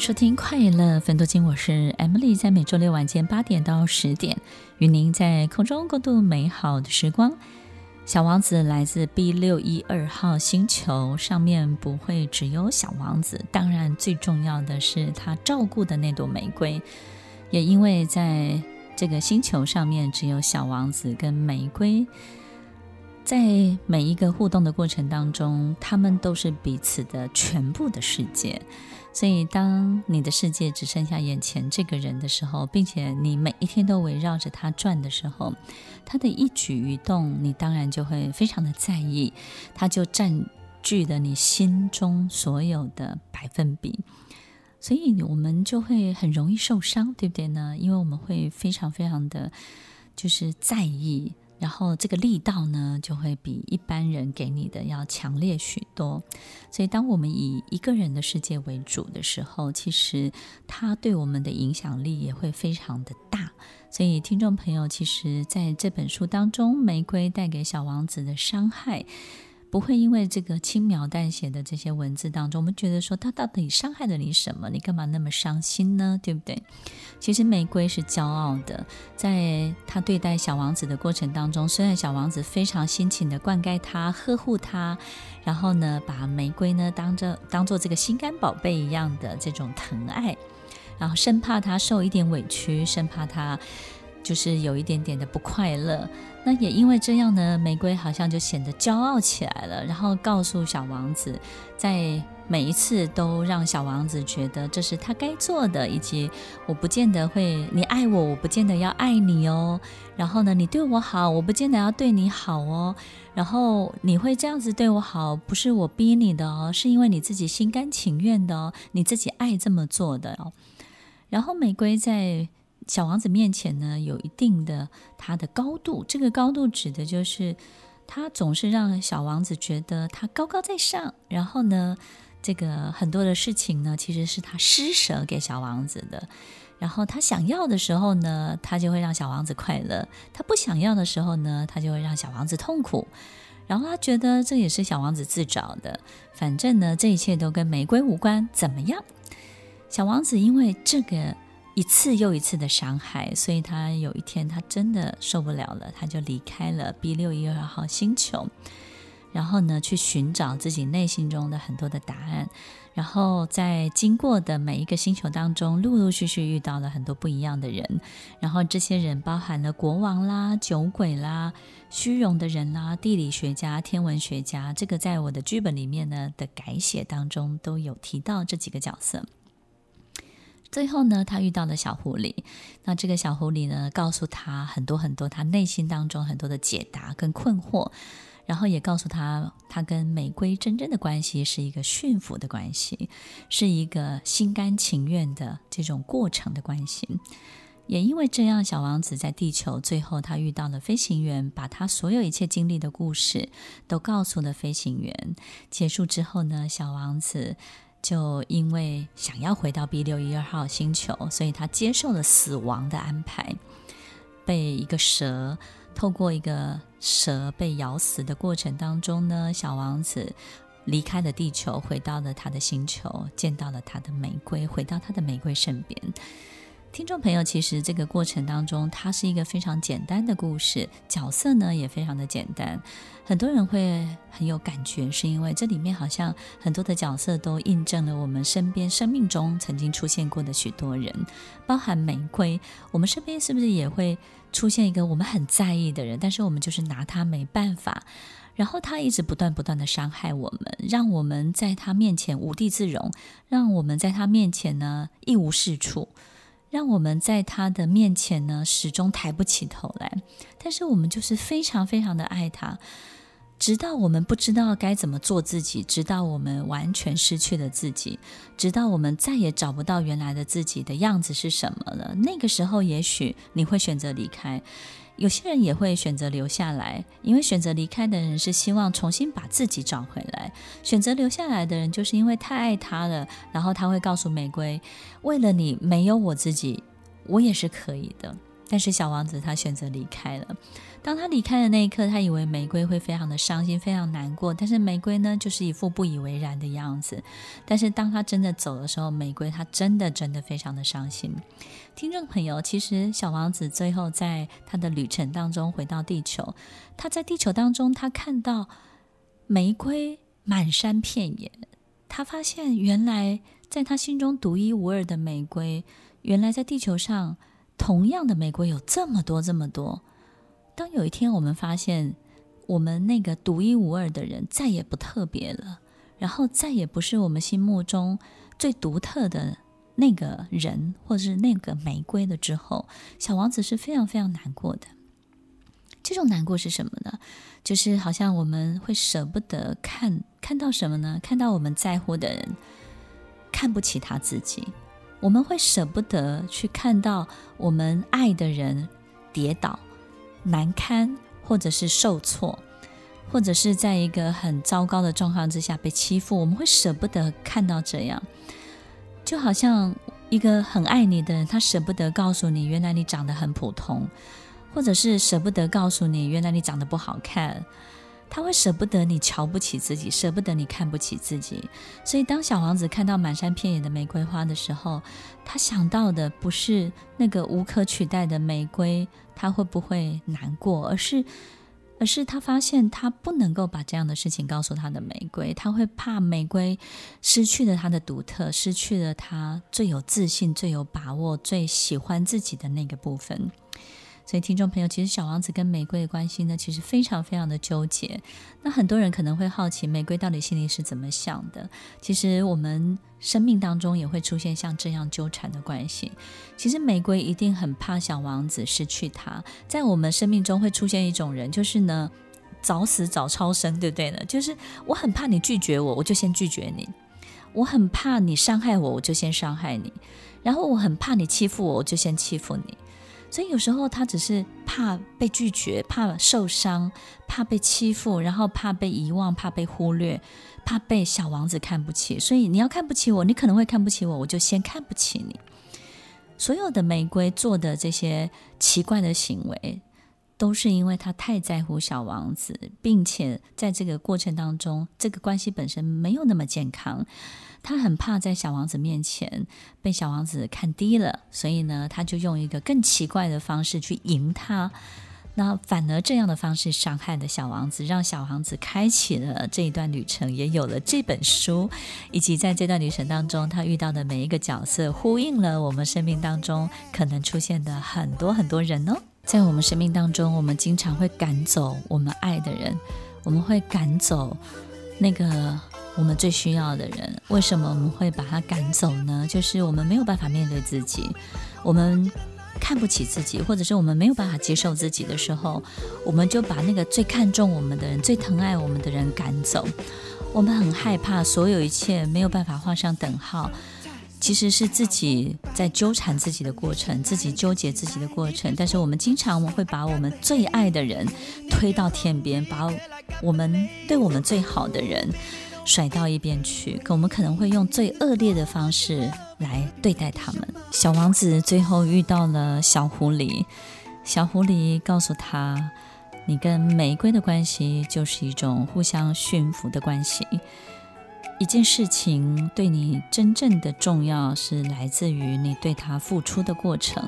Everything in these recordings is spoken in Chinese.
收听快乐分多金，我是 Emily，在每周六晚间八点到十点，与您在空中共度美好的时光。小王子来自 B 六一二号星球，上面不会只有小王子，当然最重要的是他照顾的那朵玫瑰。也因为在这个星球上面只有小王子跟玫瑰，在每一个互动的过程当中，他们都是彼此的全部的世界。所以，当你的世界只剩下眼前这个人的时候，并且你每一天都围绕着他转的时候，他的一举一动，你当然就会非常的在意，他就占据了你心中所有的百分比，所以我们就会很容易受伤，对不对呢？因为我们会非常非常的就是在意。然后这个力道呢，就会比一般人给你的要强烈许多。所以，当我们以一个人的世界为主的时候，其实它对我们的影响力也会非常的大。所以，听众朋友，其实在这本书当中，玫瑰带给小王子的伤害。不会因为这个轻描淡写的这些文字当中，我们觉得说他到底伤害了你什么？你干嘛那么伤心呢？对不对？其实玫瑰是骄傲的，在他对待小王子的过程当中，虽然小王子非常辛勤的灌溉他、呵护他，然后呢，把玫瑰呢当着当做这个心肝宝贝一样的这种疼爱，然后生怕他受一点委屈，生怕他。就是有一点点的不快乐，那也因为这样呢，玫瑰好像就显得骄傲起来了，然后告诉小王子，在每一次都让小王子觉得这是他该做的，以及我不见得会你爱我，我不见得要爱你哦。然后呢，你对我好，我不见得要对你好哦。然后你会这样子对我好，不是我逼你的哦，是因为你自己心甘情愿的哦，你自己爱这么做的哦。然后玫瑰在。小王子面前呢，有一定的他的高度，这个高度指的就是他总是让小王子觉得他高高在上。然后呢，这个很多的事情呢，其实是他施舍给小王子的。然后他想要的时候呢，他就会让小王子快乐；他不想要的时候呢，他就会让小王子痛苦。然后他觉得这也是小王子自找的，反正呢，这一切都跟玫瑰无关。怎么样？小王子因为这个。一次又一次的伤害，所以他有一天他真的受不了了，他就离开了 B 六一二号星球，然后呢，去寻找自己内心中的很多的答案。然后在经过的每一个星球当中，陆陆续续遇到了很多不一样的人，然后这些人包含了国王啦、酒鬼啦、虚荣的人啦、地理学家、天文学家。这个在我的剧本里面呢的改写当中都有提到这几个角色。最后呢，他遇到了小狐狸。那这个小狐狸呢，告诉他很多很多他内心当中很多的解答跟困惑，然后也告诉他，他跟玫瑰真正的关系是一个驯服的关系，是一个心甘情愿的这种过程的关系。也因为这样，小王子在地球最后他遇到了飞行员，把他所有一切经历的故事都告诉了飞行员。结束之后呢，小王子。就因为想要回到 B 六一二号星球，所以他接受了死亡的安排，被一个蛇透过一个蛇被咬死的过程当中呢，小王子离开了地球，回到了他的星球，见到了他的玫瑰，回到他的玫瑰身边。听众朋友，其实这个过程当中，它是一个非常简单的故事，角色呢也非常的简单。很多人会很有感觉，是因为这里面好像很多的角色都印证了我们身边生命中曾经出现过的许多人，包含玫瑰。我们身边是不是也会出现一个我们很在意的人，但是我们就是拿他没办法，然后他一直不断不断的伤害我们，让我们在他面前无地自容，让我们在他面前呢一无是处。让我们在他的面前呢，始终抬不起头来。但是我们就是非常非常的爱他，直到我们不知道该怎么做自己，直到我们完全失去了自己，直到我们再也找不到原来的自己的样子是什么了。那个时候，也许你会选择离开。有些人也会选择留下来，因为选择离开的人是希望重新把自己找回来；选择留下来的人就是因为太爱他了，然后他会告诉玫瑰：“为了你，没有我自己，我也是可以的。”但是小王子他选择离开了。当他离开的那一刻，他以为玫瑰会非常的伤心，非常难过。但是玫瑰呢，就是一副不以为然的样子。但是当他真的走的时候，玫瑰他真的真的非常的伤心。听众朋友，其实小王子最后在他的旅程当中回到地球，他在地球当中，他看到玫瑰满山遍野，他发现原来在他心中独一无二的玫瑰，原来在地球上同样的玫瑰有这么多这么多。当有一天我们发现，我们那个独一无二的人再也不特别了，然后再也不是我们心目中最独特的那个人，或者是那个玫瑰了之后，小王子是非常非常难过的。这种难过是什么呢？就是好像我们会舍不得看，看到什么呢？看到我们在乎的人看不起他自己，我们会舍不得去看到我们爱的人跌倒。难堪，或者是受挫，或者是在一个很糟糕的状况之下被欺负，我们会舍不得看到这样，就好像一个很爱你的人，他舍不得告诉你，原来你长得很普通，或者是舍不得告诉你，原来你长得不好看。他会舍不得你瞧不起自己，舍不得你看不起自己。所以，当小王子看到满山遍野的玫瑰花的时候，他想到的不是那个无可取代的玫瑰，他会不会难过？而是，而是他发现他不能够把这样的事情告诉他的玫瑰，他会怕玫瑰失去了他的独特，失去了他最有自信、最有把握、最喜欢自己的那个部分。所以，听众朋友，其实小王子跟玫瑰的关系呢，其实非常非常的纠结。那很多人可能会好奇，玫瑰到底心里是怎么想的？其实，我们生命当中也会出现像这样纠缠的关系。其实，玫瑰一定很怕小王子失去他。在我们生命中会出现一种人，就是呢，早死早超生，对不对呢？就是我很怕你拒绝我，我就先拒绝你；我很怕你伤害我，我就先伤害你；然后我很怕你欺负我，我就先欺负你。所以有时候他只是怕被拒绝，怕受伤，怕被欺负，然后怕被遗忘，怕被忽略，怕被小王子看不起。所以你要看不起我，你可能会看不起我，我就先看不起你。所有的玫瑰做的这些奇怪的行为，都是因为他太在乎小王子，并且在这个过程当中，这个关系本身没有那么健康。他很怕在小王子面前被小王子看低了，所以呢，他就用一个更奇怪的方式去赢他。那反而这样的方式伤害了小王子，让小王子开启了这一段旅程，也有了这本书，以及在这段旅程当中他遇到的每一个角色，呼应了我们生命当中可能出现的很多很多人哦。在我们生命当中，我们经常会赶走我们爱的人，我们会赶走那个。我们最需要的人，为什么我们会把他赶走呢？就是我们没有办法面对自己，我们看不起自己，或者是我们没有办法接受自己的时候，我们就把那个最看重我们的人、最疼爱我们的人赶走。我们很害怕，所有一切没有办法画上等号，其实是自己在纠缠自己的过程，自己纠结自己的过程。但是我们经常我们会把我们最爱的人推到天边，把我们对我们最好的人。甩到一边去，可我们可能会用最恶劣的方式来对待他们。小王子最后遇到了小狐狸，小狐狸告诉他：“你跟玫瑰的关系就是一种互相驯服的关系。一件事情对你真正的重要，是来自于你对它付出的过程。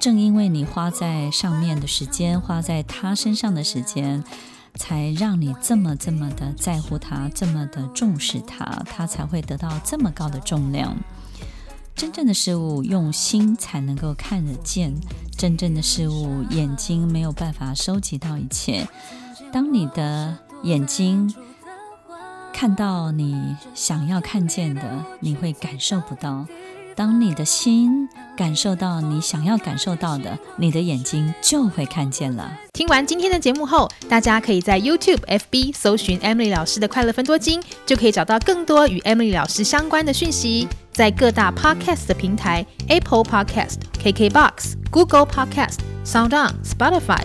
正因为你花在上面的时间，花在他身上的时间。”才让你这么这么的在乎他，这么的重视他，他才会得到这么高的重量。真正的事物用心才能够看得见，真正的事物眼睛没有办法收集到一切。当你的眼睛看到你想要看见的，你会感受不到。当你的心感受到你想要感受到的，你的眼睛就会看见了。听完今天的节目后，大家可以在 YouTube、FB 搜寻 Emily 老师的快乐分多金，就可以找到更多与 Emily 老师相关的讯息。在各大 Podcast 的平台，Apple Podcast、KKBox、Google Podcast、SoundOn、Spotify、